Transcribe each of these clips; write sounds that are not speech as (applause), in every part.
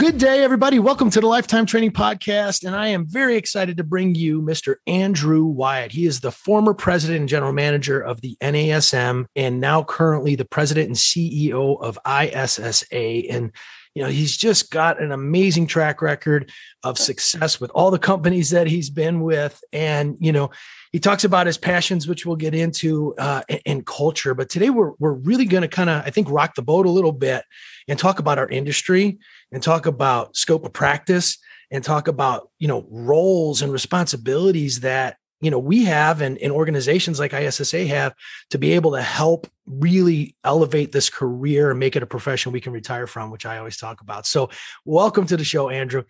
Good day, everybody. Welcome to the Lifetime Training Podcast. And I am very excited to bring you Mr. Andrew Wyatt. He is the former president and general manager of the NASM and now currently the president and CEO of ISSA. And you know, he's just got an amazing track record of success with all the companies that he's been with. And, you know, he talks about his passions, which we'll get into, uh, and, culture. But today we're, we're really going to kind of, I think, rock the boat a little bit and talk about our industry and talk about scope of practice and talk about you know roles and responsibilities that you know we have and, and organizations like issa have to be able to help really elevate this career and make it a profession we can retire from which i always talk about. So welcome to the show andrew.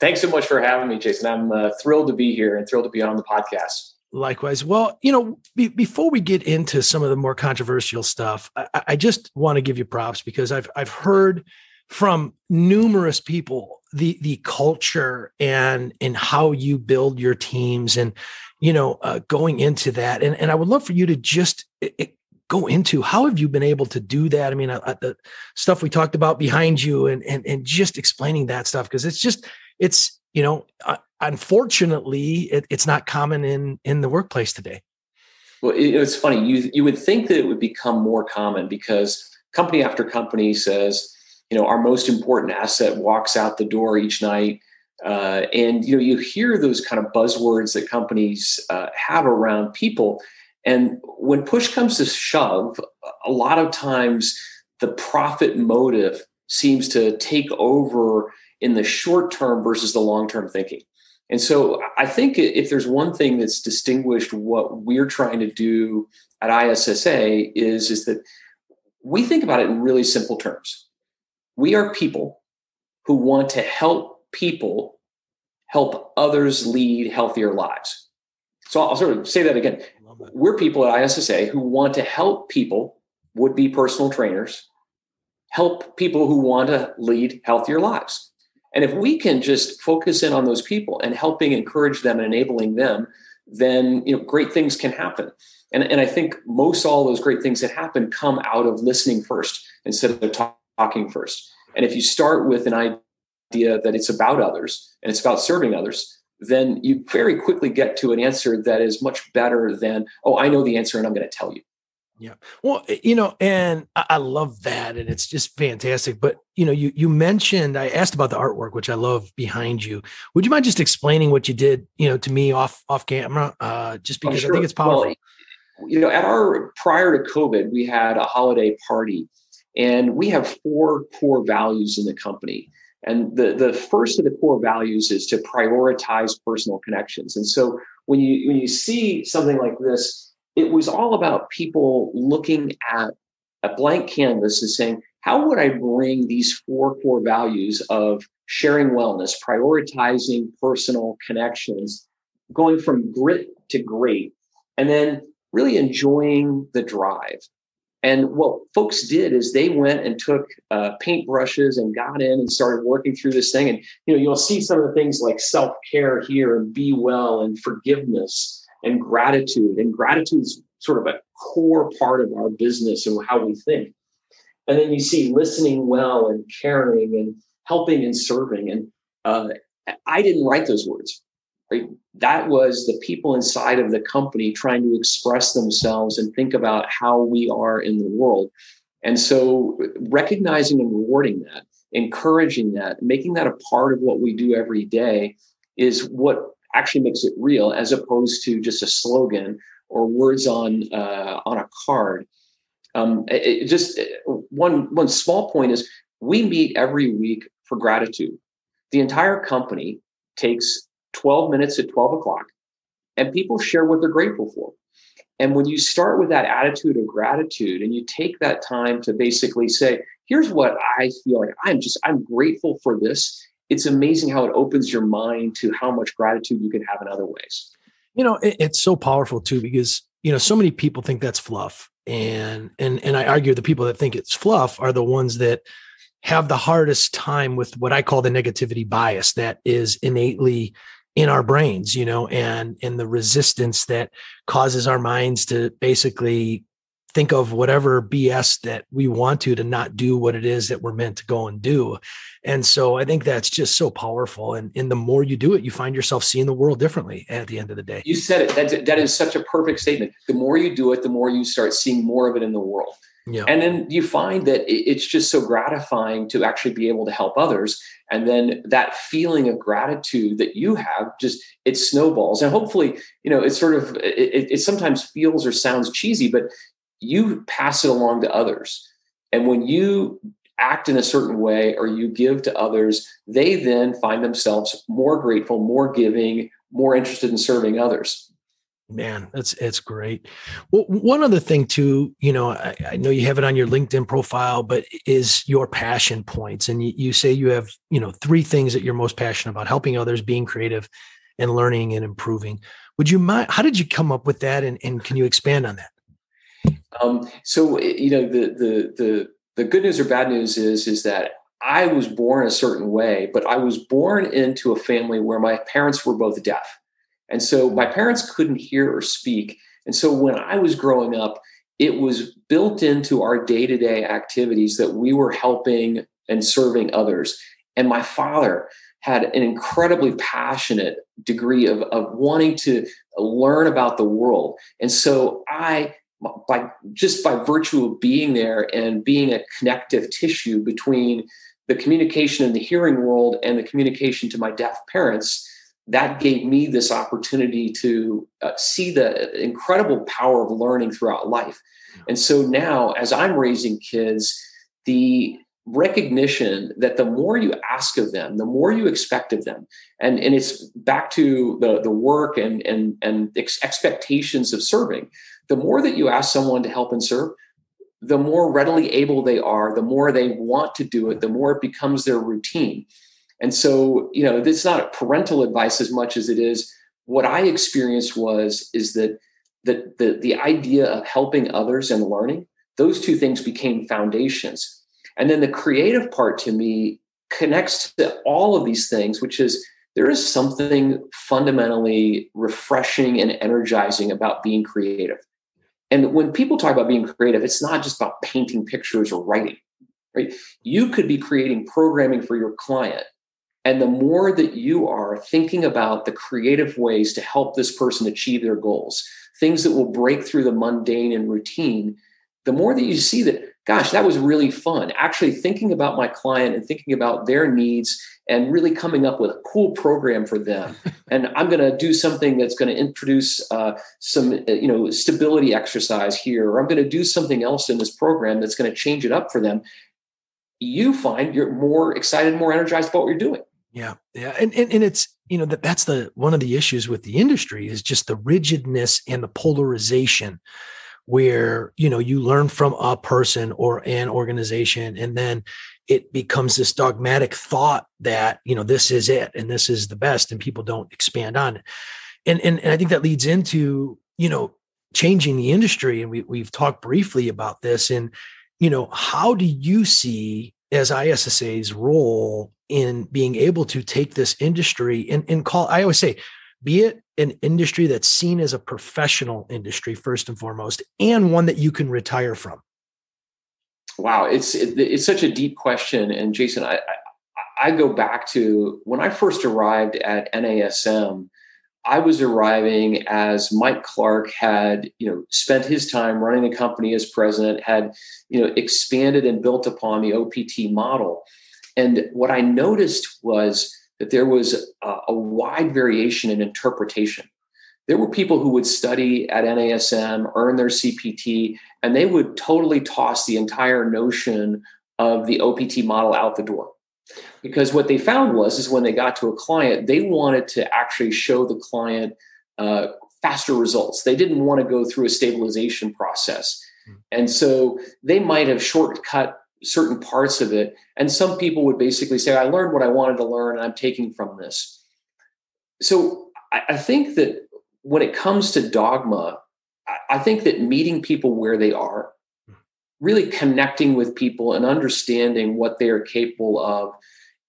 Thanks so much for having me jason. I'm uh, thrilled to be here and thrilled to be on the podcast Likewise. Well, you know, be, before we get into some of the more controversial stuff, I, I just want to give you props because I've I've heard from numerous people the the culture and and how you build your teams and you know uh, going into that and and I would love for you to just it, go into how have you been able to do that i mean uh, the stuff we talked about behind you and and and just explaining that stuff because it's just it's you know uh, unfortunately it, it's not common in in the workplace today. Well it, it's funny you you would think that it would become more common because company after company says you know our most important asset walks out the door each night. Uh, and you know you hear those kind of buzzwords that companies uh, have around people. And when push comes to shove a lot of times the profit motive seems to take over in the short term versus the long term thinking and so i think if there's one thing that's distinguished what we're trying to do at issa is is that we think about it in really simple terms we are people who want to help people help others lead healthier lives. So I'll sort of say that again. We're people at ISSA who want to help people, would be personal trainers, help people who want to lead healthier lives. And if we can just focus in on those people and helping encourage them and enabling them, then you know great things can happen. And, and I think most all those great things that happen come out of listening first instead of talking talking first. And if you start with an idea that it's about others and it's about serving others, then you very quickly get to an answer that is much better than, oh, I know the answer and I'm going to tell you. Yeah. Well, eh, you know, and I love that. And it's just fantastic. But, you know, you, you mentioned, I asked about the artwork, which I love behind you. Would you mind just explaining what you did, you know, to me off, off camera? Uh, just oh, because oh, sure. I think it's powerful. Well, you know, at our, prior to COVID, we had a holiday party and we have four core values in the company. And the, the first of the core values is to prioritize personal connections. And so when you when you see something like this, it was all about people looking at a blank canvas and saying, how would I bring these four core values of sharing wellness, prioritizing personal connections, going from grit to great, and then really enjoying the drive. And what folks did is they went and took uh, paintbrushes and got in and started working through this thing. And you know, you'll see some of the things like self care here and be well and forgiveness and gratitude. And gratitude is sort of a core part of our business and how we think. And then you see listening well and caring and helping and serving. And uh, I didn't write those words. Right? That was the people inside of the company trying to express themselves and think about how we are in the world. And so recognizing and rewarding that, encouraging that, making that a part of what we do every day is what actually makes it real as opposed to just a slogan or words on uh, on a card. Um, it, it just one one small point is we meet every week for gratitude. The entire company takes 12 minutes at 12 o'clock, and people share what they're grateful for. And when you start with that attitude of gratitude and you take that time to basically say, here's what I feel like I'm just, I'm grateful for this. It's amazing how it opens your mind to how much gratitude you can have in other ways. You know, it, it's so powerful too, because, you know, so many people think that's fluff. And, and, and I argue the people that think it's fluff are the ones that have the hardest time with what I call the negativity bias that is innately in our brains you know and and the resistance that causes our minds to basically think of whatever BS that we want to to not do what it is that we're meant to go and do. And so I think that's just so powerful. And, and the more you do it, you find yourself seeing the world differently at the end of the day. You said it. That, that is such a perfect statement. The more you do it, the more you start seeing more of it in the world. Yeah. And then you find that it's just so gratifying to actually be able to help others. And then that feeling of gratitude that you have just it snowballs. And hopefully, you know, it sort of it, it sometimes feels or sounds cheesy, but you pass it along to others. And when you act in a certain way or you give to others, they then find themselves more grateful, more giving, more interested in serving others. Man, that's it's great. Well, one other thing too, you know, I, I, know you have it on your LinkedIn profile, but is your passion points, and you, you say you have, you know, three things that you're most passionate about: helping others, being creative, and learning and improving. Would you mind? How did you come up with that, and, and can you expand on that? Um, so you know, the the the the good news or bad news is is that I was born a certain way, but I was born into a family where my parents were both deaf. And so my parents couldn't hear or speak. And so when I was growing up, it was built into our day to day activities that we were helping and serving others. And my father had an incredibly passionate degree of, of wanting to learn about the world. And so I, by just by virtue of being there and being a connective tissue between the communication in the hearing world and the communication to my deaf parents, that gave me this opportunity to uh, see the incredible power of learning throughout life. And so now, as I'm raising kids, the recognition that the more you ask of them, the more you expect of them, and, and it's back to the, the work and, and, and ex- expectations of serving. The more that you ask someone to help and serve, the more readily able they are, the more they want to do it, the more it becomes their routine. And so, you know, it's not a parental advice as much as it is what I experienced was is that the, the, the idea of helping others and learning, those two things became foundations. And then the creative part to me connects to all of these things, which is there is something fundamentally refreshing and energizing about being creative. And when people talk about being creative, it's not just about painting pictures or writing, right? You could be creating programming for your client and the more that you are thinking about the creative ways to help this person achieve their goals, things that will break through the mundane and routine, the more that you see that, gosh, that was really fun. Actually, thinking about my client and thinking about their needs and really coming up with a cool program for them. (laughs) and I'm going to do something that's going to introduce uh, some, uh, you know, stability exercise here, or I'm going to do something else in this program that's going to change it up for them. You find you're more excited, more energized about what you're doing. Yeah. Yeah. And, and, and it's, you know, that that's the, one of the issues with the industry is just the rigidness and the polarization where, you know, you learn from a person or an organization and then it becomes this dogmatic thought that, you know, this is it and this is the best and people don't expand on it. And, and, and I think that leads into, you know, changing the industry. And we, we've talked briefly about this and, you know, how do you see as ISSA's role in being able to take this industry and, and call, I always say, be it an industry that's seen as a professional industry first and foremost, and one that you can retire from? Wow, it's it, it's such a deep question, and Jason, I, I I go back to when I first arrived at NASM. I was arriving as Mike Clark had, you know, spent his time running the company as president, had, you know, expanded and built upon the OPT model. And what I noticed was that there was a, a wide variation in interpretation. There were people who would study at NASM, earn their CPT, and they would totally toss the entire notion of the OPT model out the door. Because what they found was is when they got to a client they wanted to actually show the client uh, faster results. They didn't want to go through a stabilization process. Hmm. and so they might have shortcut certain parts of it and some people would basically say i learned what i wanted to learn and i'm taking from this. So i, I think that when it comes to dogma I, think that meeting people where they are really connecting with people and understanding what they are capable of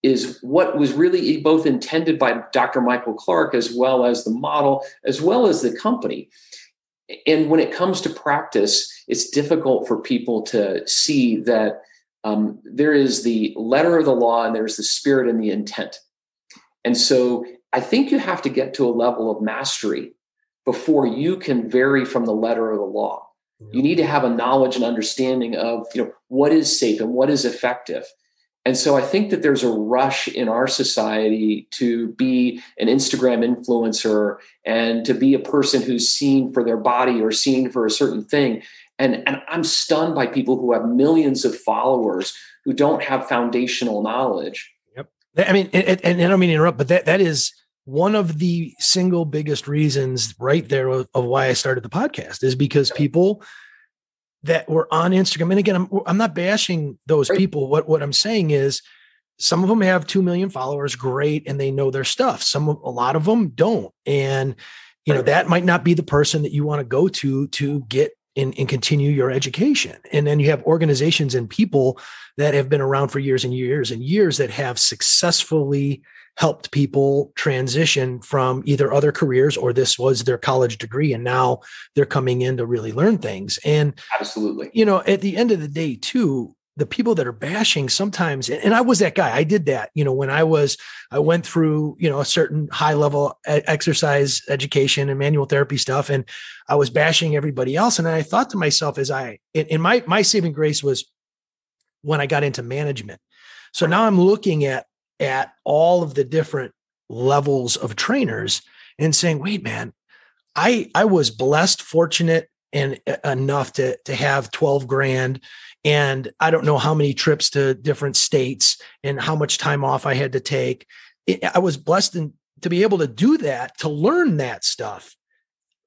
is what was really both intended by Dr. Michael Clark as well as the model, as well as the company. and when it comes to practice, it's difficult for people to see that um, there is the letter of the law and there's the spirit and the intent. And so I think you have to get to a level of mastery before you can vary from the letter of the law. You need to have a knowledge and understanding of you know what is safe and what is effective. And so I think that there's a rush in our society to be an Instagram influencer and to be a person who's seen for their body or seen for a certain thing. And, and I'm stunned by people who have millions of followers who don't have foundational knowledge. Yep. I mean, and, and I don't mean to interrupt, but that, that is one of the single biggest reasons right there of, of why I started the podcast is because people that were on Instagram. And again, I'm, I'm not bashing those people. What, what I'm saying is some of them have 2 million followers, great. And they know their stuff. Some, a lot of them don't. And, you know, that might not be the person that you want to go to, to get and, and continue your education. And then you have organizations and people that have been around for years and years and years that have successfully helped people transition from either other careers or this was their college degree and now they're coming in to really learn things and absolutely you know at the end of the day too the people that are bashing sometimes and i was that guy i did that you know when i was i went through you know a certain high level exercise education and manual therapy stuff and i was bashing everybody else and i thought to myself as i in my my saving grace was when i got into management. So now i'm looking at at all of the different levels of trainers and saying, wait, man, I I was blessed, fortunate, and uh, enough to to have 12 grand. And I don't know how many trips to different states and how much time off I had to take. It, I was blessed in, to be able to do that, to learn that stuff.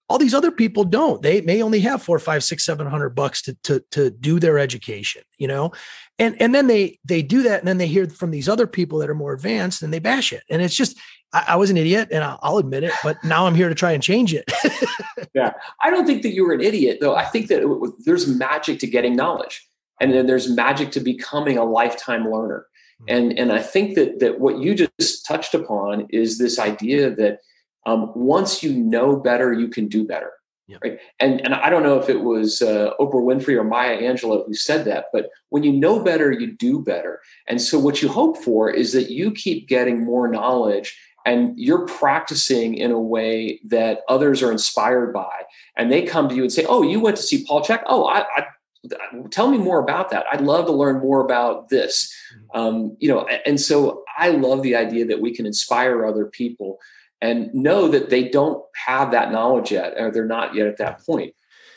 All these other people don't. They may only have four, five, six, seven hundred bucks to to to do their education, you know, and and then they they do that, and then they hear from these other people that are more advanced, and they bash it, and it's just I, I was an idiot, and I'll, I'll admit it, but now I'm here to try and change it. (laughs) yeah, I don't think that you were an idiot, though. I think that it, there's magic to getting knowledge, and then there's magic to becoming a lifetime learner. Hmm. And and I think that that what you just touched upon is this idea that um, once you know better, you can do better. Right. And and I don't know if it was uh, Oprah Winfrey or Maya Angelou who said that, but when you know better, you do better. And so what you hope for is that you keep getting more knowledge and you're practicing in a way that others are inspired by. And they come to you and say, "Oh, you went to see Paul Chek? Oh, I, I tell me more about that. I'd love to learn more about this." Mm-hmm. Um, you know, and so I love the idea that we can inspire other people and know that they don't have that knowledge yet or they're not yet at that point.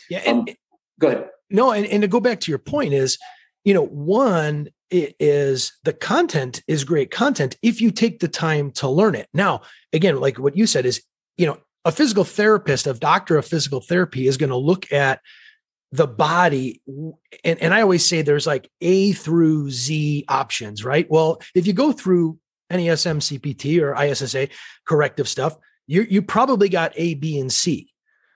Yeah and, um, go ahead. no and, and to go back to your point is you know one it is the content is great content if you take the time to learn it. Now again like what you said is you know a physical therapist a doctor of physical therapy is going to look at the body and, and i always say there's like a through z options right? Well if you go through NASM CPT or ISSA corrective stuff, you you probably got A, B, and C.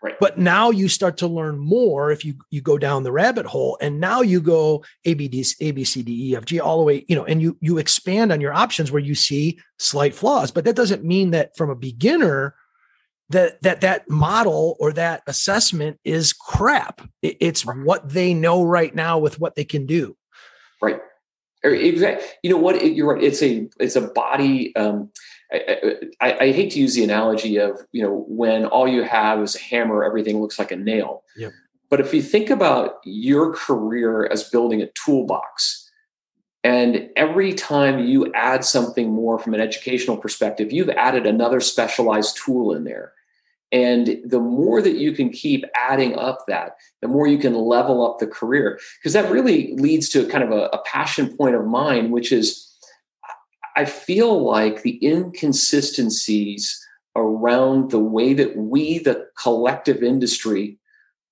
Right. But now you start to learn more if you you go down the rabbit hole, and now you go A B D A B C D E F G all the way, you know, and you you expand on your options where you see slight flaws. But that doesn't mean that from a beginner that that that model or that assessment is crap. It's right. what they know right now with what they can do. Right. Exactly. You know what? You're right. It's a it's a body. Um, I, I, I, hate to use the analogy of you know when all you have is a hammer, everything looks like a nail. Yep. But if you think about your career as building a toolbox, and every time you add something more from an educational perspective, you've added another specialized tool in there. And the more that you can keep adding up that, the more you can level up the career. Because that really leads to kind of a, a, passion point of mine, which is I feel like the inconsistencies around the way that we, the collective industry,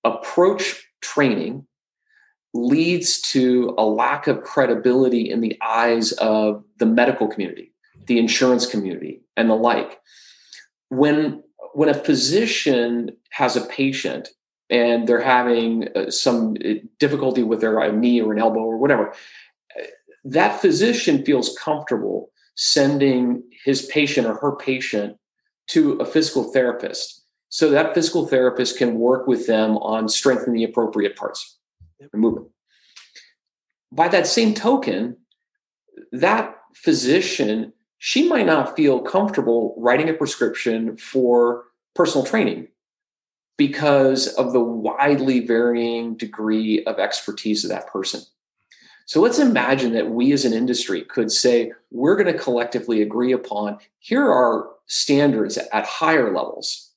approach training leads to a lack of credibility in the eyes of the medical community, the insurance community, and the like. When when a physician has a patient and they're having uh, some uh, difficulty with their uh, knee or an elbow or whatever, that physician feels comfortable sending his patient or her patient to a physical therapist so that physical therapist can work with them on strengthening the appropriate parts yep. movement. By that same token, that physician, she might not feel comfortable writing a prescription for personal training because of the widely varying degree of expertise of that person. So let's imagine that we as an industry could say, we're going to collectively agree upon here are standards at higher levels.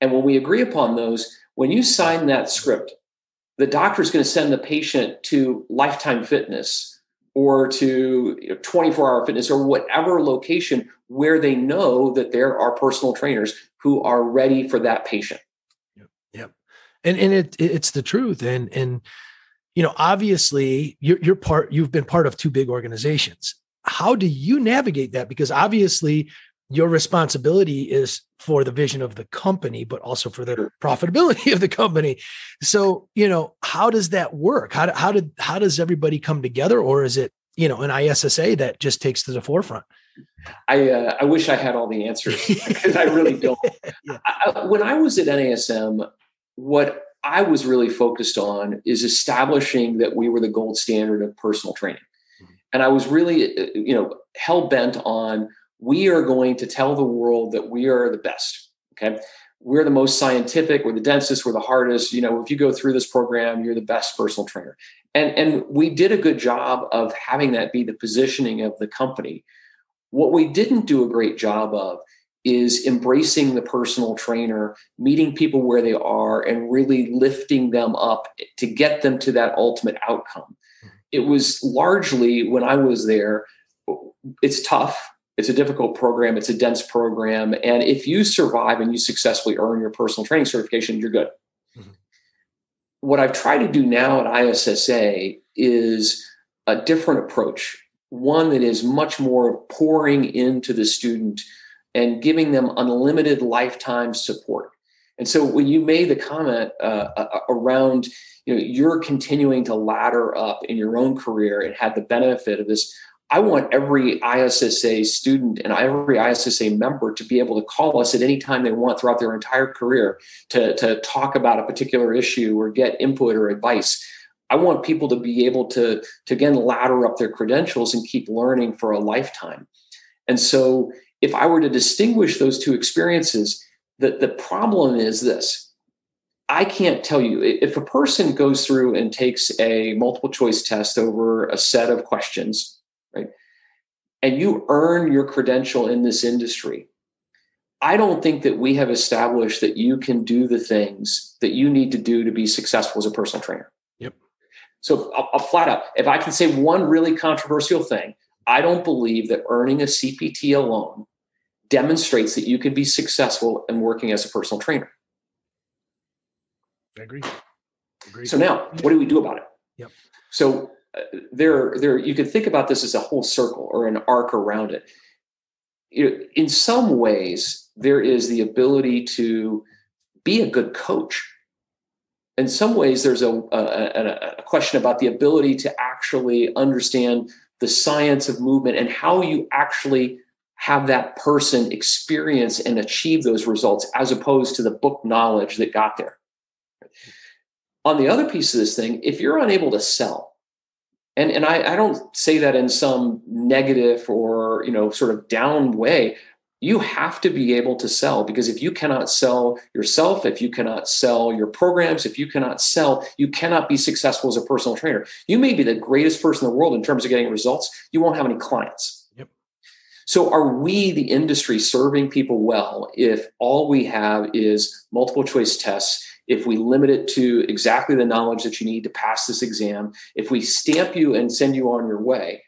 And when we agree upon those, when you sign that script, the doctor is going to send the patient to Lifetime Fitness or to 24 hour fitness or whatever location where they know that there are personal trainers who are ready for that patient. Yep. yep. And, and it, it's the truth. And, and, you know, obviously you're, you're part, you've been part of two big organizations. How do you navigate that? Because obviously your responsibility is for the vision of the company, but also for the profitability (laughs) of the company. So, you know, how does that work? How, how did, how does everybody come together or is it, you know, an ISSA that just takes to the forefront? I, uh, I wish I had all the answers (laughs) because I really don't. yeah. I, when I was at NASM, what I was really focused on is establishing that we were the gold standard of personal training. Mm-hmm. And I was really, uh, you know, hell bent on we are going to tell the world that we are the best. Okay. We're the most scientific, we're the densest, we're the hardest. You know, if you go through this program, you're the best personal trainer. And, and we did a good job of having that be the positioning of the company. What we didn't do a great job of is embracing the personal trainer, meeting people where they are, and really lifting them up to get them to that ultimate outcome. Mm-hmm. It was largely when I was there, it's tough. It's a difficult program. It's a dense program. And if you survive and you successfully earn your personal training certification, you're good. Mm-hmm. What I've tried to do now at ISSA is a different approach, one that is much more pouring into the student and giving them unlimited lifetime support. And so when you made the comment uh, around, you know, you're continuing to ladder up in your own career and had the benefit of this, I want every ISSA student and every ISSA member to be able to call us at any time they want throughout their entire career to, to talk about a particular issue or get input or advice. I want people to be able to, to again ladder up their credentials and keep learning for a lifetime. And so if I were to distinguish those two experiences, the, the problem is this. I can't tell you if a person goes through and takes a multiple choice test over a set of questions? And you earn your credential in this industry. I don't think that we have established that you can do the things that you need to do to be successful as a personal trainer. Yep. So I'll, I'll flat out, if I can say one really controversial thing, I don't believe that earning a CPT alone demonstrates that you can be successful in working as a personal trainer. I agree. I agree. So now, what do we do about it? Yep. So there, there, you could think about this as a whole circle or an arc around it. In some ways, there is the ability to be a good coach. In some ways, there's a, a, a question about the ability to actually understand the science of movement and how you actually have that person experience and achieve those results as opposed to the book knowledge that got there. On the other piece of this thing, if you're unable to sell, and, and I, I don't say that in some negative or you know sort of down way, you have to be able to sell because if you cannot sell yourself, if you cannot sell your programs, if you cannot sell, you cannot be successful as a personal trainer. You may be the greatest person in the world in terms of getting results. You won't have any clients. Yep. So, are we, the industry, serving people well if all we have is multiple choice tests? If we limit it to exactly the knowledge that you need to pass this exam, if we stamp you and send you on your way,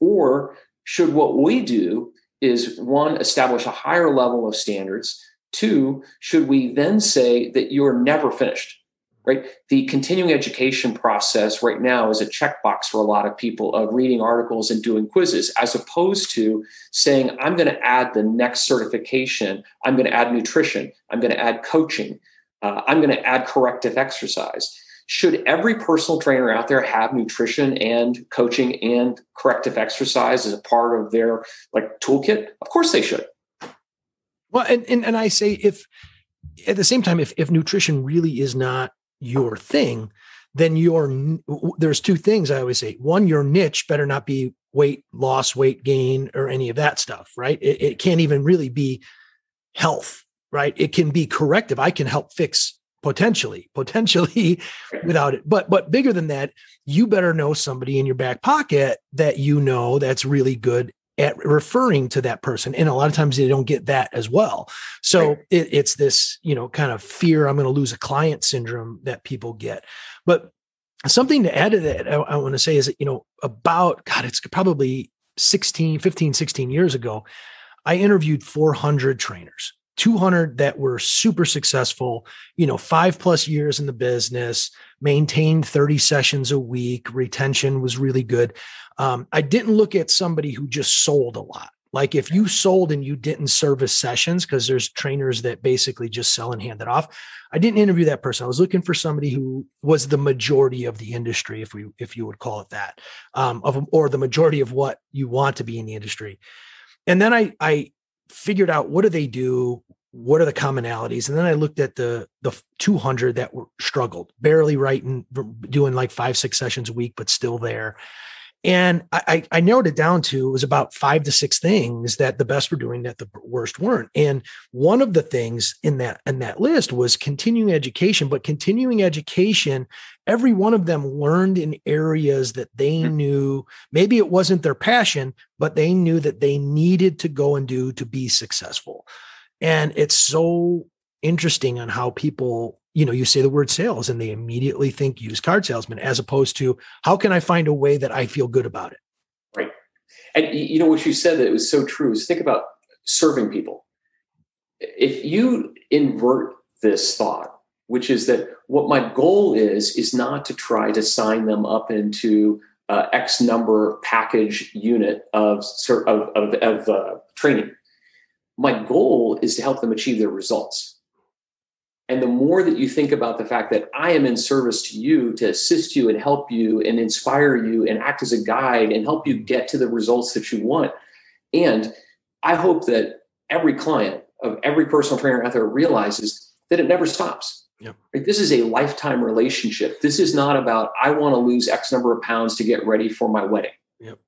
or should what we do is one, establish a higher level of standards. Two, should we then say that you're never finished? Right? The continuing education process right now is a checkbox for a lot of people of reading articles and doing quizzes, as opposed to saying, I'm going to add the next certification. I'm going to add nutrition. I'm going to add coaching. Uh, I'm going to add corrective exercise should every personal trainer out there have nutrition and coaching and corrective exercise as a part of their like toolkit of course they should well and, and and i say if at the same time, if, if nutrition really is not your thing, then your there's two things I always say. One, your niche better not be weight loss, weight gain, or any of that stuff, right? It, it can't even really be health, right? It can be corrective. I can help fix potentially, potentially (laughs) without it. But but bigger than that, you better know somebody in your back pocket that you know that's really good at referring to that person and a lot of times they don't get that as well so right. it, it's this you know kind of fear i'm going to lose a client syndrome that people get but something to add to that i, I want to say is that you know about god it's probably 16 15 16 years ago i interviewed 400 trainers 200 that were super successful, you know, five plus years in the business, maintained 30 sessions a week, retention was really good. Um, I didn't look at somebody who just sold a lot. Like if you sold and you didn't service sessions, because there's trainers that basically just sell and hand it off. I didn't interview that person. I was looking for somebody who was the majority of the industry, if we if you would call it that, um, of or the majority of what you want to be in the industry. And then I I figured out what do they do, what are the commonalities, and then I looked at the the 200 that were struggled, barely writing, doing like five six sessions a week, but still there. And I, I narrowed it down to it was about five to six things that the best were doing that the worst weren't. And one of the things in that in that list was continuing education, but continuing education, every one of them learned in areas that they mm-hmm. knew maybe it wasn't their passion, but they knew that they needed to go and do to be successful. And it's so interesting on how people you know, you say the word sales and they immediately think used card salesman as opposed to how can I find a way that I feel good about it? Right. And you know what you said that it was so true is think about serving people. If you invert this thought, which is that what my goal is, is not to try to sign them up into uh, X number package unit of, of, of, of uh, training. My goal is to help them achieve their results and the more that you think about the fact that I am in service to you to assist you and help you and inspire you and act as a guide and help you get to the results that you want. And I hope that every client of every personal trainer out there realizes that it never stops. Yep. Right? This is a lifetime relationship. This is not about I want to lose X number of pounds to get ready for my wedding. Yep.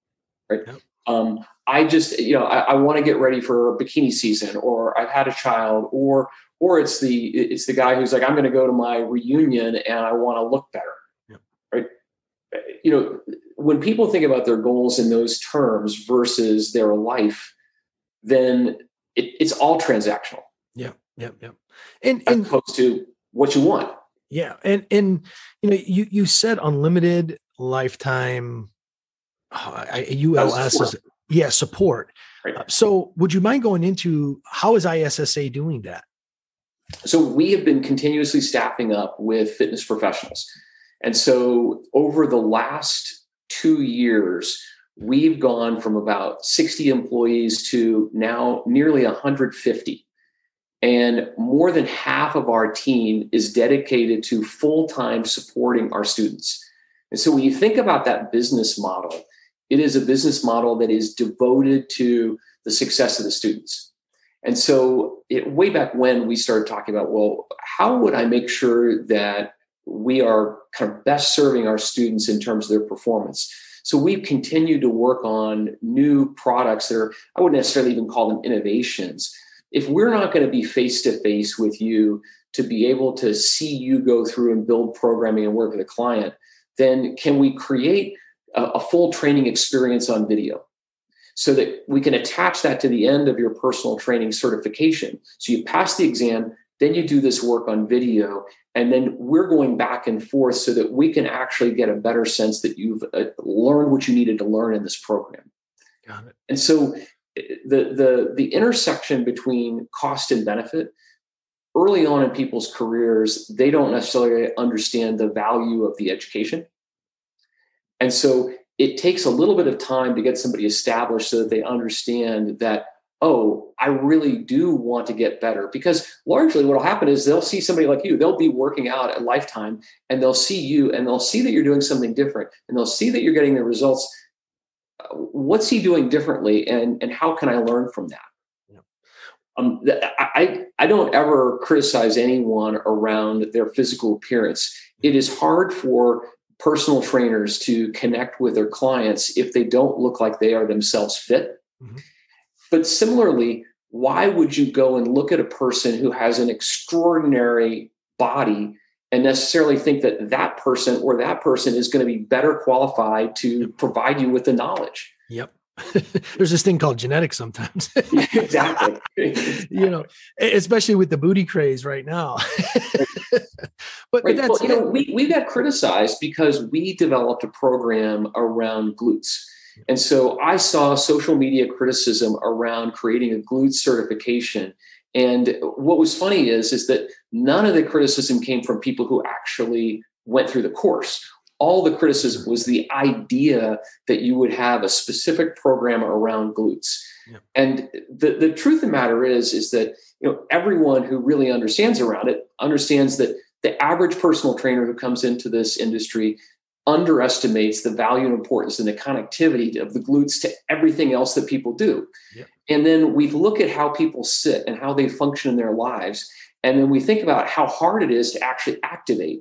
Right. Yep. Um, I just, you know, I, I want to get ready for bikini season, or I've had a child, or or it's the it's the guy who's like i'm going to go to my reunion and i want to look better. Yeah. right? You know when people think about their goals in those terms versus their life then it, it's all transactional. Yeah yeah yeah and, and opposed to what you want. Yeah and and you know you you said unlimited lifetime uh, uls is yeah support. Right. uh, so would you mind going into how is issa doing that so we have been continuously staffing up with fitness professionals. And so over the last two years, we've gone from about 60 employees to now nearly 150. And more than half of our team is dedicated to full time supporting our students. And so when you think about that business model, it is a business model that is devoted to the success of the students. And so, it, way back when we started talking about, well, how would I make sure that we are kind of best serving our students in terms of their performance? So we've continued to work on new products that are, I wouldn't necessarily even call them innovations. If we're not going to be face to face with you to be able to see you go through and build programming and work with a client, then can we create a, a full training experience on video? So that we can attach that to the end of your personal training certification. So you pass the exam, then you do this work on video, and then we're going back and forth so that we can actually get a better sense that you've uh, learned what you needed to learn in this program. Got it. And so eh, the the the intersection between cost and benefit early on in people's careers they don't necessarily understand the value of the education and so it takes a little bit of time to get somebody established so that they understand that oh i really do want to get better. Because largely what will happen is they'll see somebody like you. They'll be working out at lifetime and they'll see you and they'll see that you're doing something different and they'll see that you're getting the results. What's he doing differently and and how can i learn from that? Um, I, I don't ever criticize anyone around their physical appearance. It is hard for personal trainers to connect with their clients if they don't look like they are themselves fit. Mm-hmm. But similarly, why would you go and look at a person who has an extraordinary body and necessarily think that that person or that person is going to be better qualified to provide you with the knowledge? Yep. (laughs) There's this thing called genetics sometimes. (laughs) exactly. you know, especially with the booty craze right now. (laughs) but, right. but well, you know, we, we got criticized because we developed a program around glutes. And so I saw social media criticism around creating a glute certification. And what was funny is, is that none of the criticism came from people who actually went through the course all the criticism was the idea that you would have a specific program around glutes. Yeah. And the, the truth of the matter is, is that you know everyone who really understands around it understands that the average personal trainer who comes into this industry underestimates the value and importance and the connectivity of the glutes to everything else that people do. Yeah. And then we look at how people sit and how they function in their lives. And then we think about how hard it is to actually activate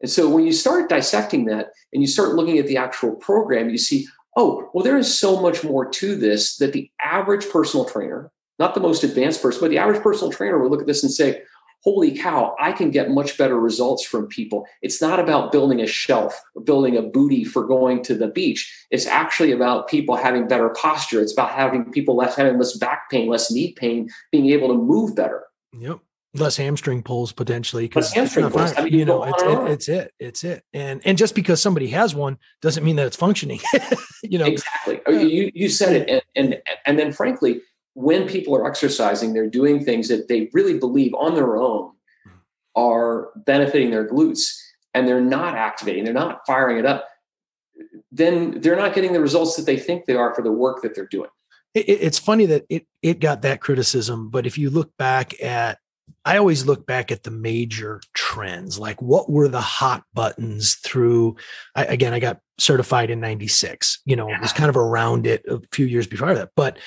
and so when you start dissecting that and you start looking at the actual program, you see, oh, well, there is so much more to this that the average personal trainer, not the most advanced person, but the average personal trainer will look at this and say, holy cow, I can get much better results from people. It's not about building a shelf or building a booty for going to the beach. It's actually about people having better posture. It's about having people less having less back pain, less knee pain, being able to move better. Yep less hamstring pulls potentially because hamstring pulls. I mean, you, know it's it, it's it it's it. And and just because somebody has one doesn't mean that it's functioning (laughs) you know? Exactly. Oh, yeah. you you said it and, and and then frankly when people are exercising they're doing things that they really believe on their own are benefiting their glutes and they're not activating they're not firing it up then they're not getting the results that they think they are for the work that they're doing. It, it's funny that it it got that criticism but if you look back at I always look back at the major trends, like what were the hot buttons through. I, again, I got certified in '96. You know, yeah. it was kind of around it a few years before that. But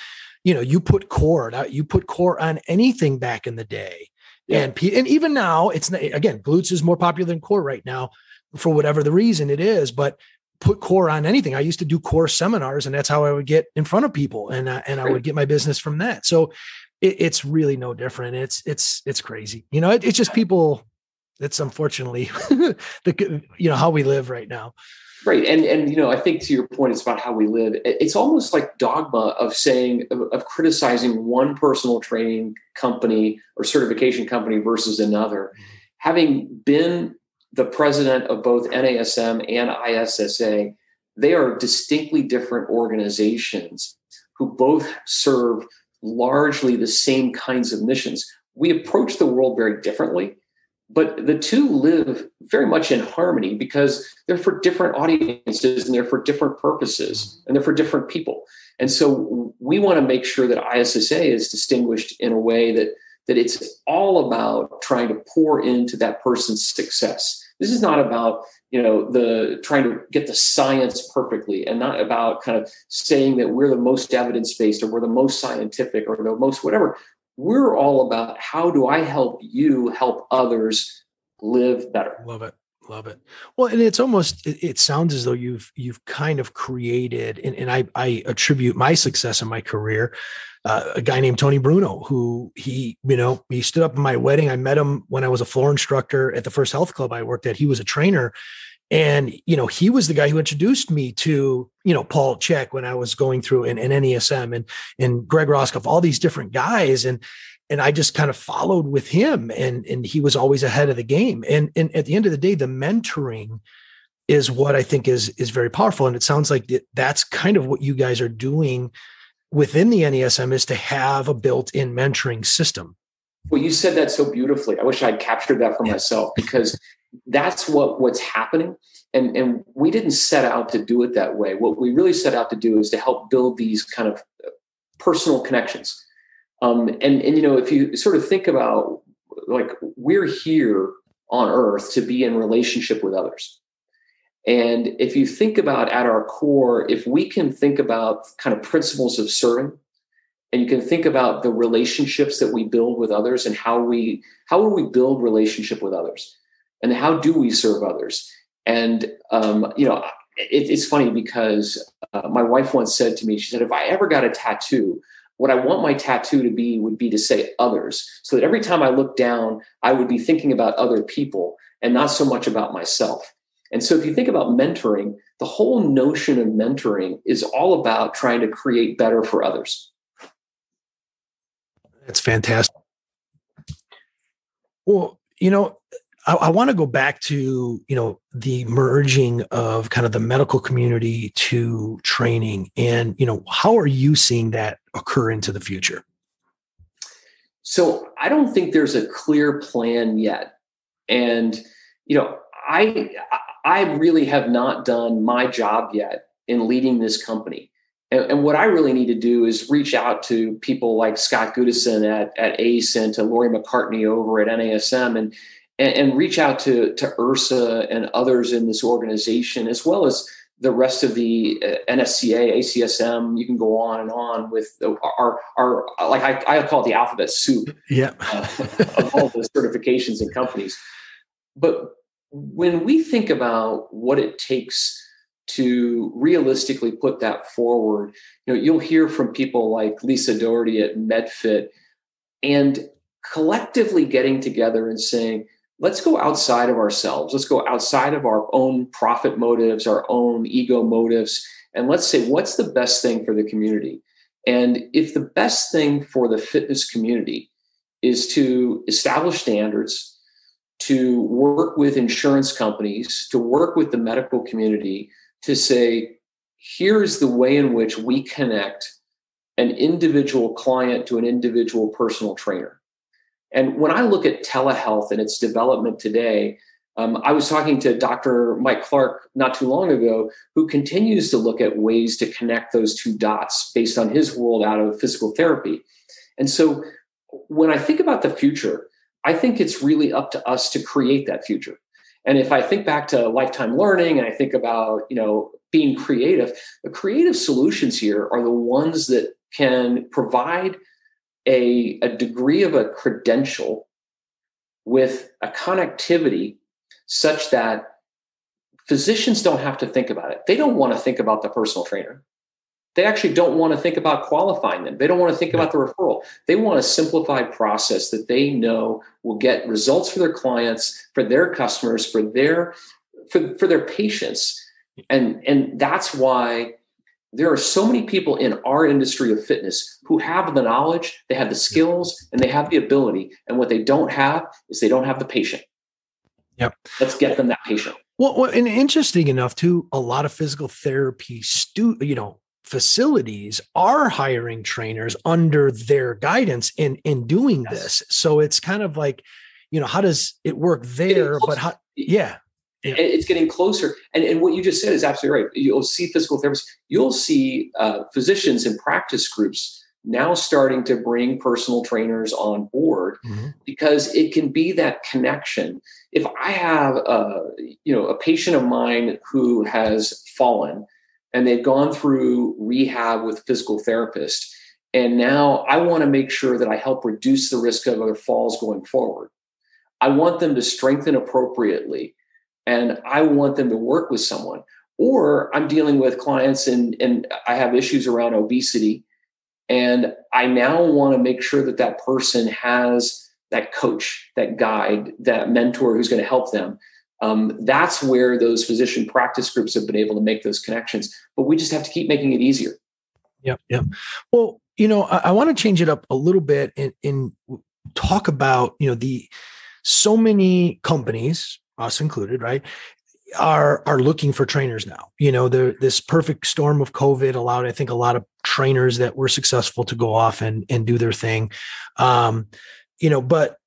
you know, you put core, you put core on anything back in the day, yeah. and and even now, it's again, glutes is more popular than core right now for whatever the reason it is. But put core on anything. I used to do core seminars, and that's how I would get in front of people, and uh, and I would get my business from that. So it, it's really no different. It's it's it's crazy. You know, it, it's just people. It's unfortunately (laughs) the you know how we live right now. Right, and and you know, I think to your point, it's about how we live. It's almost like dogma of saying of, of criticizing one personal training company or certification company versus another. Mm-hmm. Having been the president of both NASM and ISSA, they are distinctly different organizations who both serve largely the same kinds of missions. We approach the world very differently, but the two live very much in harmony because they're for different audiences and they're for different purposes and they're for different people. And so we want to make sure that ISSA is distinguished in a way that that it's all about trying to pour into that person's success. This is not about you know the trying to get the science perfectly and not about kind of saying that we're the most evidence based or we're the most scientific or the most whatever. We're all about how do i help you help others live better. Love it love it well and it's almost it, it sounds as though you've you've kind of created and, and i i attribute my success in my career uh, a guy named Tony Bruno, who he, you know, he stood up in my wedding. I met him when I was a floor instructor at the first health club I worked at. He was a trainer. And, you know, he was the guy who introduced me to, you know, Paul Chek when I was going through an, an NASM and, and Greg Roskopf, all these different guys. And, and I just kind of followed with him and, and he was always ahead of the game. And, and at the end of the day, the mentoring is what I think is, is very powerful. And it sounds like that's kind of what you guys are doing within the NASM is to have a built-in mentoring system. Well, you said that so beautifully. I wish I'd captured that for myself because that's what what's happening. And, and we didn't set out to do it that way. What we really set out to do is to help build these kind of uh, personal connections. Um, and, and, you know, if you sort of think about like we're here on earth to be in relationship with others. And if you think about at our core, if we can think about kind of principles of serving and you can think about the relationships that we build with others and how we how will we build relationship with others and how do we serve others and um, you know it, it's funny because uh, my wife once said to me she said if i ever got a tattoo what i want my tattoo to be would be to say others so that every time i look down i would be thinking about other people and not so much about myself. And so if you think about mentoring the whole notion of mentoring is all about trying to create better for others. That's fantastic. Well, you know, I, I want to go back to you know the merging of kind of the medical community to training, and you know, how are you seeing that occur into the future? So I don't think there's a clear plan yet, and you know, I I really have not done my job yet in leading this company. And, and, what I really need to do is reach out to people like Scott Goodison at, at ACE and to Lori McCartney over at NASM and, and, and reach out to, to Ursa and others in this organization, as well as the rest of the uh, NSCA, ACSM, you can go on and on with the, our, our, like I, I call it the alphabet soup (laughs) yeah. (laughs) uh, of all the certifications and companies. But when we think about what it takes to realistically put that forward. You know, you'll hear from people like Lisa Dougherty at MedFit and collectively getting together and saying, let's go outside of ourselves. Let's go outside of our own profit motives, our own ego motives, and let's say, what's the best thing for the community? And if the best thing for the fitness community is to establish standards, to work with insurance companies, to work with the medical community, to say, here's the way in which we connect an individual client to an individual personal trainer. And when I look at telehealth and its development today, um, I was talking to Dr. Mike Clark not too long ago, who continues to look at ways to connect those two dots based on his world out of physical therapy. And so when I think about the future, I think it's really up to us to create that future. And if I think back to lifetime learning and I think about, you know, being creative, the creative solutions here are the ones that can provide a, a degree of a credential with a connectivity such that physicians don't have to think about it. They don't want to think about the personal trainer they actually don't want to think about qualifying them. They don't want to think about the referral. They want a simplified process that they know will get results for their clients, for their customers, for their for, for their patients. And, and that's why there are so many people in our industry of fitness who have the knowledge, they have the skills, and they have the ability. And what they don't have is they don't have the patient. Yep. Let's get them that patient. Well, well, and interesting enough, too, a lot of physical therapy stu, you know, facilities are hiring trainers under their guidance in in doing yes. this so it's kind of like you know how does it work there but how yeah, yeah. it's getting closer and, and what you just said is absolutely right you'll see physical therapists you'll see uh, physicians and practice groups now starting to bring personal trainers on board mm-hmm. because it can be that connection if i have a you know a patient of mine who has fallen and they've gone through rehab with physical therapists. And now I want to make sure that I help reduce the risk of other falls going forward. I want them to strengthen appropriately and I want them to work with someone. Or I'm dealing with clients and, and I have issues around obesity. And I now want to make sure that that person has that coach, that guide, that mentor who's going to help them um, that's where those physician practice groups have been able to make those connections. But we just have to keep making it easier. Yep. Yep. Well, you know, I, I want to change it up a little bit and, and talk about, you know, the so many companies, us included, right, are are looking for trainers now. You know, the this perfect storm of COVID allowed, I think, a lot of trainers that were successful to go off and and do their thing. Um, you know, but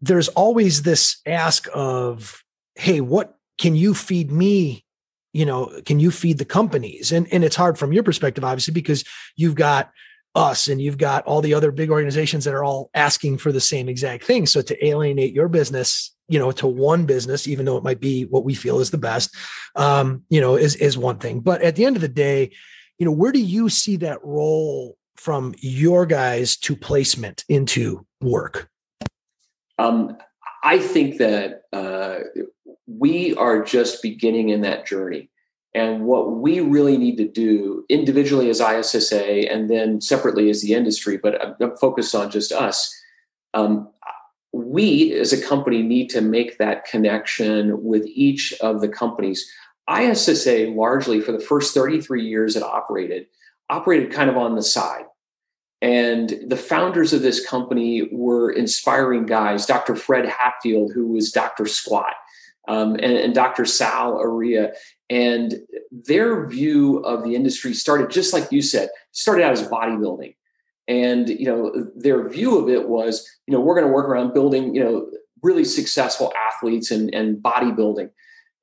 there's always this ask of hey, what can you feed me? You know, can you feed the companies? And and it's hard from your perspective, obviously, because you've got us and you've got all the other big organizations that are all asking for the same exact thing. So to alienate your business, you know, to one business, even though it might be what we feel is the best, um, you know, is is one thing. But at the end of the day, you know, where do you see that role from your guys to placement into work? Um, I think that uh, we are just beginning in that journey. And what we really need to do individually as ISSA and then separately as the industry, but I'm focused on just us. Um, we as a company need to make that connection with each of the companies. ISSA largely for the first 33 years it operated, operated kind of on the side. And the founders of this company were inspiring guys, Dr. Fred Hatfield, who was Dr. Squat, um, and, and, Dr. Sal Arria. And their view of the industry started just like you said, started out as bodybuilding. And you know, their view of it was, you know, we're going to work around building, you know, really successful athletes and, and bodybuilding.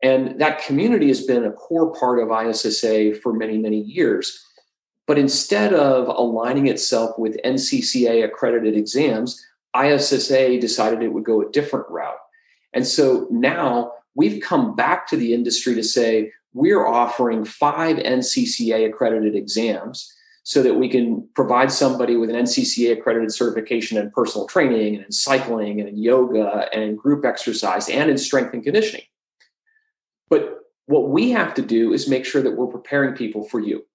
And that community has been a core part of ISSA for many, many years. But instead of aligning itself with NCCA accredited exams, ISSA decided it would go a different route. And so now we've come back to the industry to say we're offering five NCCA accredited exams so that we can provide somebody with an NCCA accredited certification in personal training and in cycling and in yoga and in group exercise and in strength and conditioning. But what we have to do is make sure that we're preparing people for you.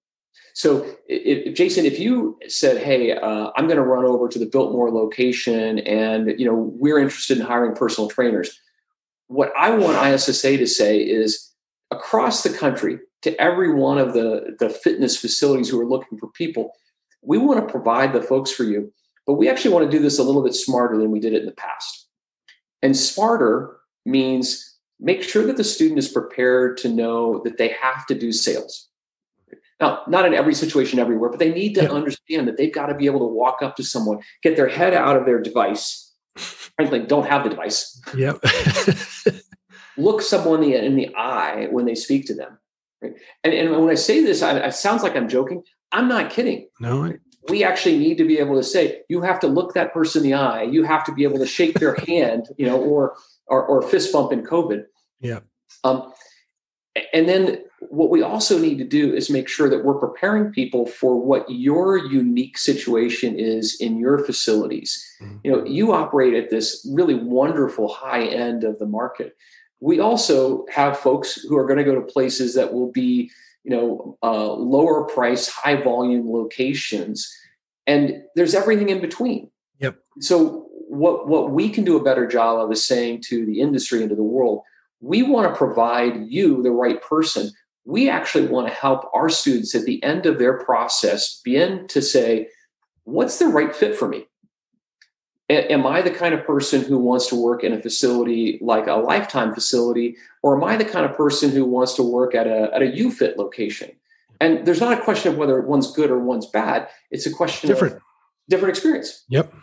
So, if, Jason, if you said, "Hey, uh, I'm going to run over to the Biltmore location, and you know we're interested in hiring personal trainers," what I want ISSA to say is, across the country, to every one of the the fitness facilities who are looking for people, we want to provide the folks for you, but we actually want to do this a little bit smarter than we did it in the past. And smarter means make sure that the student is prepared to know that they have to do sales now, not in every situation everywhere, but they need to understand that they've got to be able to walk up to someone, get their head out of their device. Frankly, don't have the device. Yep. (laughs) look someone in the eye when they speak to them. Right? And, and when I say this, I, it sounds like I'm joking. I'm not kidding. No. I- we actually need to be able to say, you have to look that person in the eye. You have to be able to shake their (laughs) hand, you know, or, or, or fist bump in COVID. Yeah. Um, and then what we also need to do is make sure that we're preparing people for what your unique situation is in your facilities. Mm-hmm. You know, you operate at this really wonderful high end of the market. We also have folks who are going to go to places that will be, you know, uh, lower price, high volume locations, and there's everything in between. Yep. So what what we can do a better job of is saying to the industry and to the world we want to provide you the right person. We actually want to help our students at the end of their process begin to say, what's the right fit for me? Am I the kind of person who wants to work in a facility like a lifetime facility, or am I the kind of person who wants to work at a, at a UFIT location? And there's not a question of whether one's good or one's bad. It's a question different. of different experience. Yep.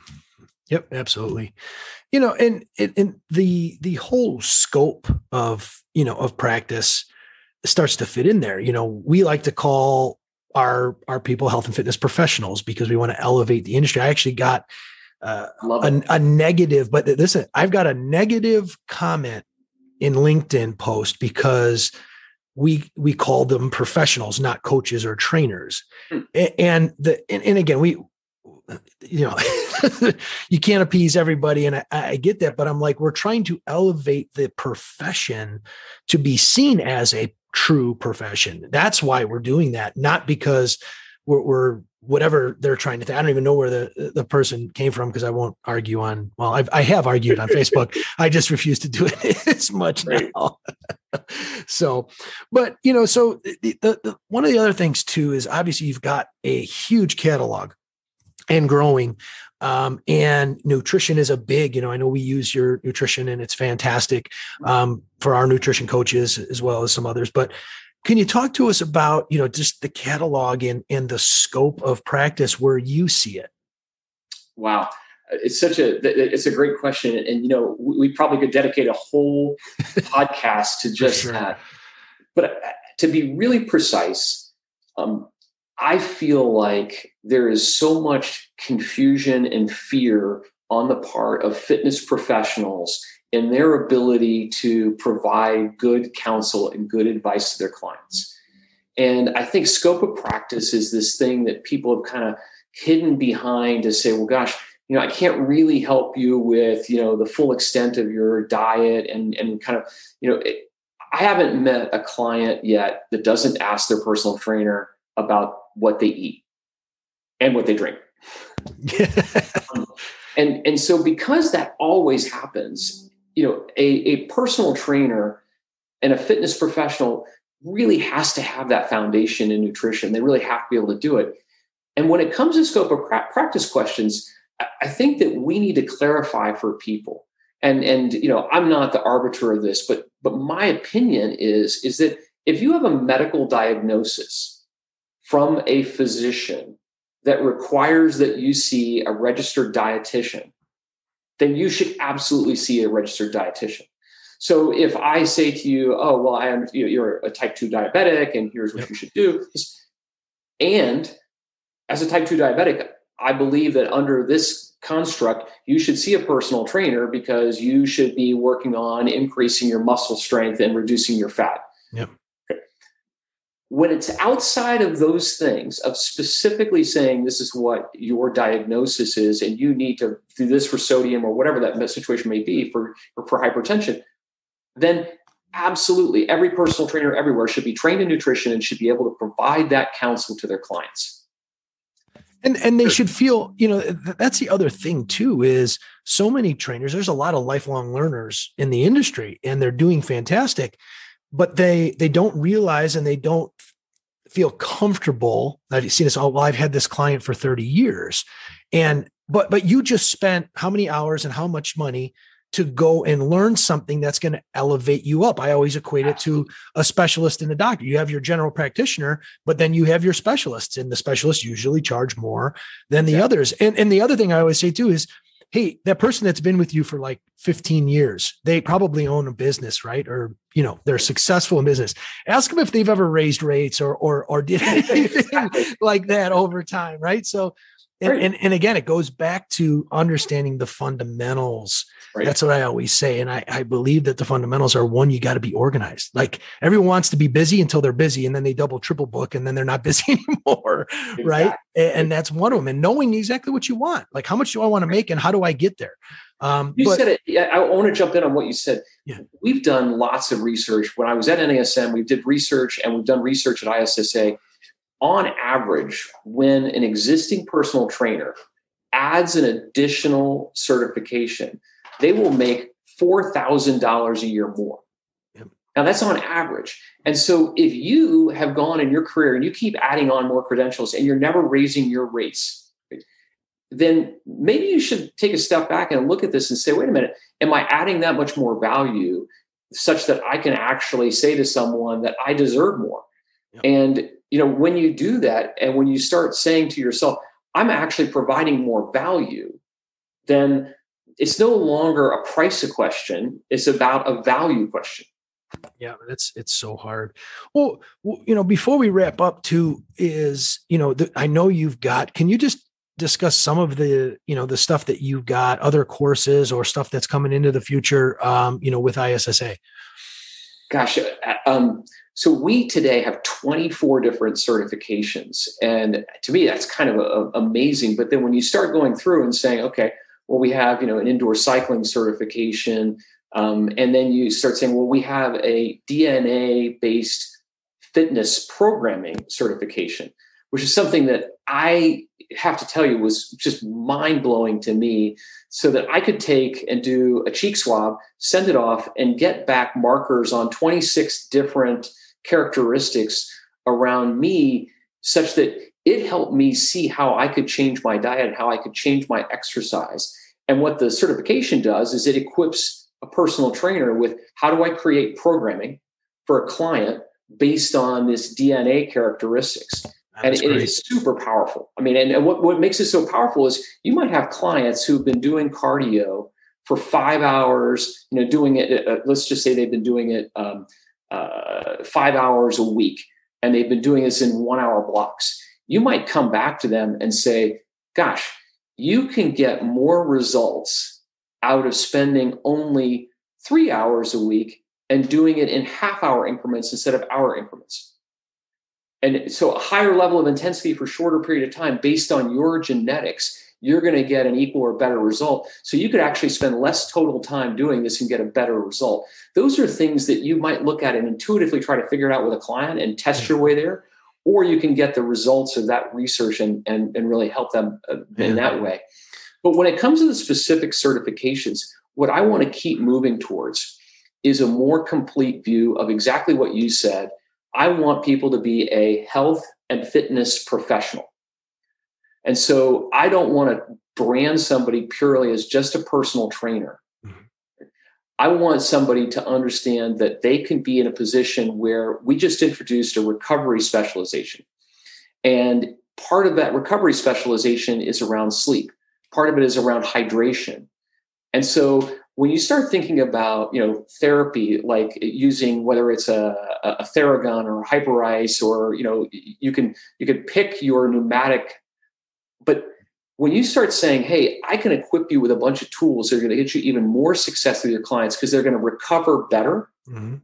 Yep, absolutely. You know, and, and the the whole scope of you know of practice starts to fit in there. You know, we like to call our our people health and fitness professionals because we want to elevate the industry. I actually got uh, a, a negative, but listen, I've got a negative comment in LinkedIn post because we we call them professionals, not coaches or trainers. Hmm. And the and, and again, we you know (laughs) you can't appease everybody and I, I, get that but i'm like we're trying to elevate the profession to be seen as a true profession that's why we're doing that not because we're, we're whatever they're trying to th- i don't even know where the the person came from because i won't argue on well I've, I have argued on facebook (laughs) i just refuse to do it (laughs) as much right. now (laughs) so but you know so the, the, the one of the other things too is obviously you've got a huge catalog and growing. Um, and nutrition is a big, you know, I know we use your nutrition and it's fantastic um, for our nutrition coaches as well as some others. But can you talk to us about, you know, just the catalog and, and the scope of practice where you see it? Wow. It's such a, it's a great question. And, you know, we probably could dedicate a whole (laughs) podcast to just sure. that. But uh, to be really precise, um, I feel like there is so much confusion and fear on the part of fitness professionals in their ability to provide good counsel and good advice to their clients. And I think scope of practice is this thing that people have kind of hidden behind to say, well, gosh, you know, I can't really help you with, you know, the full extent of your diet and, and kind of, you know, it, I haven't met a client yet that doesn't ask their personal trainer about what they eat and what they drink. (laughs) um, and, and so because that always happens, you know, a, a personal trainer and a fitness professional really has to have that foundation in nutrition. They really have to be able to do it. And when it comes to scope of practice questions, I think that we need to clarify for people. And and you know, I'm not the arbiter of this, but but my opinion is is that if you have a medical diagnosis from a physician that requires that you see a registered dietitian, then you should absolutely see a registered dietitian. So if I say to you, "Oh, well, I am you're a type two diabetic, and here's what yep. you should do," and as a type two diabetic, I believe that under this construct, you should see a personal trainer because you should be working on increasing your muscle strength and reducing your fat. Yep. When it's outside of those things, of specifically saying this is what your diagnosis is, and you need to do this for sodium or whatever that situation may be for, for hypertension, then absolutely every personal trainer everywhere should be trained in nutrition and should be able to provide that counsel to their clients. And and they should feel, you know, that's the other thing too is so many trainers, there's a lot of lifelong learners in the industry and they're doing fantastic, but they they don't realize and they don't feel comfortable. I've seen this, oh, well, I've had this client for 30 years. And but but you just spent how many hours and how much money to go and learn something that's going to elevate you up. I always equate it to a specialist and a doctor. You have your general practitioner, but then you have your specialists, and the specialists usually charge more than the others. And, and the other thing I always say too is, hey, that person that's been with you for like 15 years, they probably own a business, right? Or, you know, they're successful in business. Ask them if they've ever raised rates or or or did (laughs) anything like that over time, right? So and, and, and again, it goes back to understanding the fundamentals. Right. That's what I always say. And I, I believe that the fundamentals are one, you got to be organized. Like everyone wants to be busy until they're busy and then they double, triple book and then they're not (laughs) busy anymore. Exactly. Right. And, and that's one of them. And knowing exactly what you want. Like how much do I want to make and how do I get there? Um, you but, said it. Yeah, I want to jump in on what you said. Yeah. We've done lots of research. When I was at NASM, we did research and we've done research at ISSA on average, when an existing personal trainer adds an additional certification, they will make $4,000 a year more. Now, that's on average. And so, if you have gone in your career and you keep adding on more credentials and you're never raising your rates, then maybe you should take a step back and look at this and say, wait a minute, am I adding that much more value such that I can actually say to someone that I deserve more? Yep. And you know when you do that and when you start saying to yourself i'm actually providing more value then it's no longer a price question it's about a value question. Yeah it's it's so hard. Well you know before we wrap up too is you know the, i know you've got can you just discuss some of the you know the stuff that you've got other courses or stuff that's coming into the future um you know with issa gosh uh, um so we today have 24 different certifications. And to me, that's kind of a, a amazing. But then when you start going through and saying, okay, well, we have, you know, an indoor cycling certification. Um, and then you start saying, well, we have a DNA based fitness programming certification, which is something that I have to tell you was just mind blowing to me so that I could take and do a cheek swab, send it off, and get back markers on 26 different characteristics around me such that it helped me see how I could change my diet how I could change my exercise. And what the certification does is it equips a personal trainer with how do I create programming for a client based on this DNA characteristics. And it is super powerful. I mean, and, and what, what makes it so powerful is you might have clients who've been doing cardio for five hours, you know, doing it, uh, let's just say they've been doing it um, uh, five hours a week and they've been doing this in one hour blocks, you might come back to them and say, gosh, you can get more results out of spending only three hours a week and doing it in half hour increments instead of hour increments. And so a higher level of intensity for shorter period of time based on your genetics, you're going to get an equal or better result. So you could actually spend less total time doing this and get a better result. Those are things that you might look at and intuitively try to figure it out with a client and test your way there. Or you can get the results of that research and, and, and really help them uh, in that way. But when it comes to the specific certifications, what I want to keep moving towards is a more complete view of exactly what you said I want people to be a health and fitness professional. And so I don't want to brand somebody purely as just a personal trainer. Mm-hmm. I want somebody to understand that they can be in a position where we just introduced a recovery specialization. And part of that recovery specialization is around sleep, part of it is around hydration. And so when you start thinking about you know therapy like using whether it's a, a theragun or a hyperice or you know you can you can pick your pneumatic but when you start saying hey i can equip you with a bunch of tools that are going to get you even more success with your clients because they're going to recover better mm-hmm.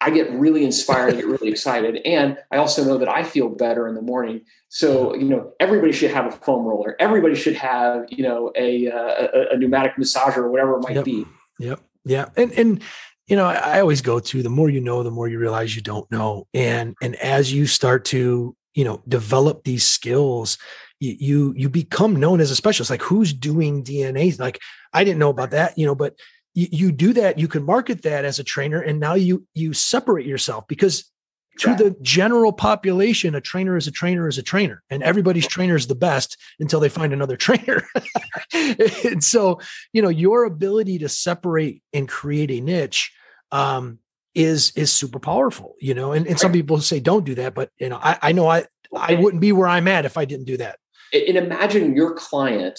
I get really inspired, I get really excited. And I also know that I feel better in the morning. So, you know, everybody should have a foam roller. Everybody should have, you know, a, uh, a, a pneumatic massager or whatever it might yep. be. Yep. Yeah. And, and, you know, I, I always go to the more you know, the more you realize you don't know. And, and as you start to, you know, develop these skills, you, you, you become known as a specialist. Like who's doing DNA? Like I didn't know about that, you know, but you, you do that you can market that as a trainer and now you you separate yourself because to the general population a trainer is a trainer is a trainer and everybody's trainer is the best until they find another (laughs) trainer. And so you know your ability to separate and create a niche um, is is super powerful you know and, and some people say don't do that but you know i, I know i i wouldn't be where i'm at if i didn't do that. And imagine your client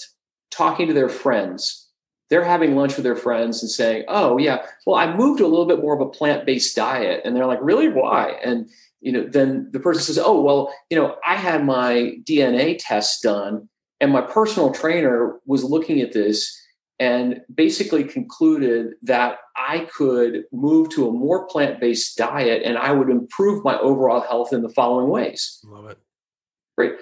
talking to their friends they're having lunch with their friends and saying, "Oh yeah, well I moved to a little bit more of a plant-based diet," and they're like, "Really? Why?" And you know, then the person says, "Oh well, you know, I had my DNA test done, and my personal trainer was looking at this." And basically concluded that I could move to a more plant based diet and I would improve my overall health in the following ways. Love it. Great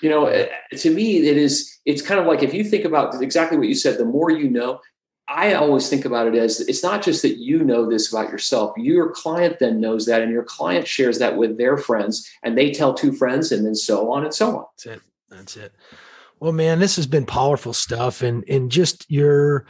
you know eh, to me it is it's kind of like if you think about exactly what you said the more you know i always think about it as it's not just that you know this about yourself. Your client then knows that and your client shares that with their friends and they tell two friends and then so on and so on. That's it. That's it. Well man this has been powerful stuff and and just your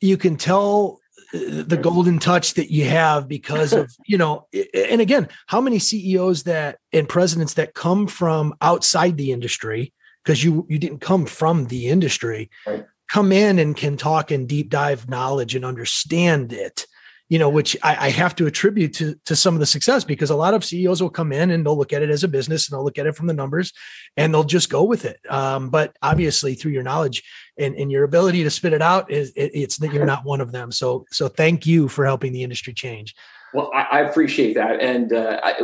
you can tell the golden touch that you have because of (laughs) you know and again how many ceos that and presidents that come from outside the industry because you you didn't come from the industry right. come in and can talk and deep dive knowledge and understand it you know, which I, I, have to attribute to to some of the success because a lot of CEOs will come in and they'll look at it as a business and they'll look at it from the numbers and they'll just go with it. Um, but obviously, through your knowledge and, and your ability to spit it out, is it, it's that you're not one of them. So so thank you for helping the industry change. Well, I, I appreciate that, and uh, I,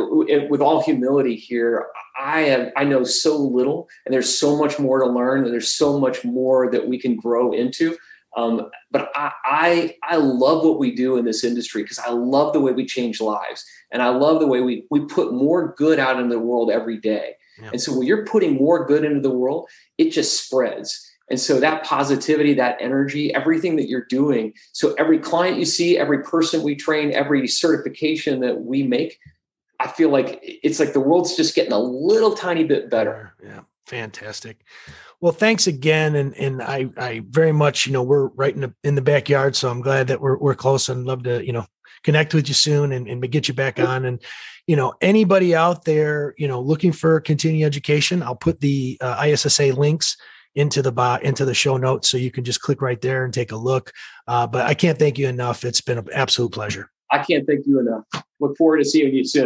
with all humility here, I have I know so little, and there's so much more to learn, and there's so much more that we can grow into. Um, but I, I, I love what we do in this industry because I love the way we change lives, and I love the way we we put more good out in the world every day. Yeah. And so when you're putting more good into the world, it just spreads. And so that positivity, that energy, everything that you're doing. So every client you see, every person we train, every certification that we make, I feel like it's like the world's just getting a little tiny bit better. Yeah, fantastic. Well, thanks again, and and I I very much you know we're right in the in the backyard, so I'm glad that we're we're close and love to you know connect with you soon and, and get you back on. And you know anybody out there you know looking for continuing education, I'll put the uh, ISSA links into the bot into the show notes so you can just click right there and take a look. Uh, but I can't thank you enough. It's been an absolute pleasure. I can't thank you enough. Look forward to seeing you soon.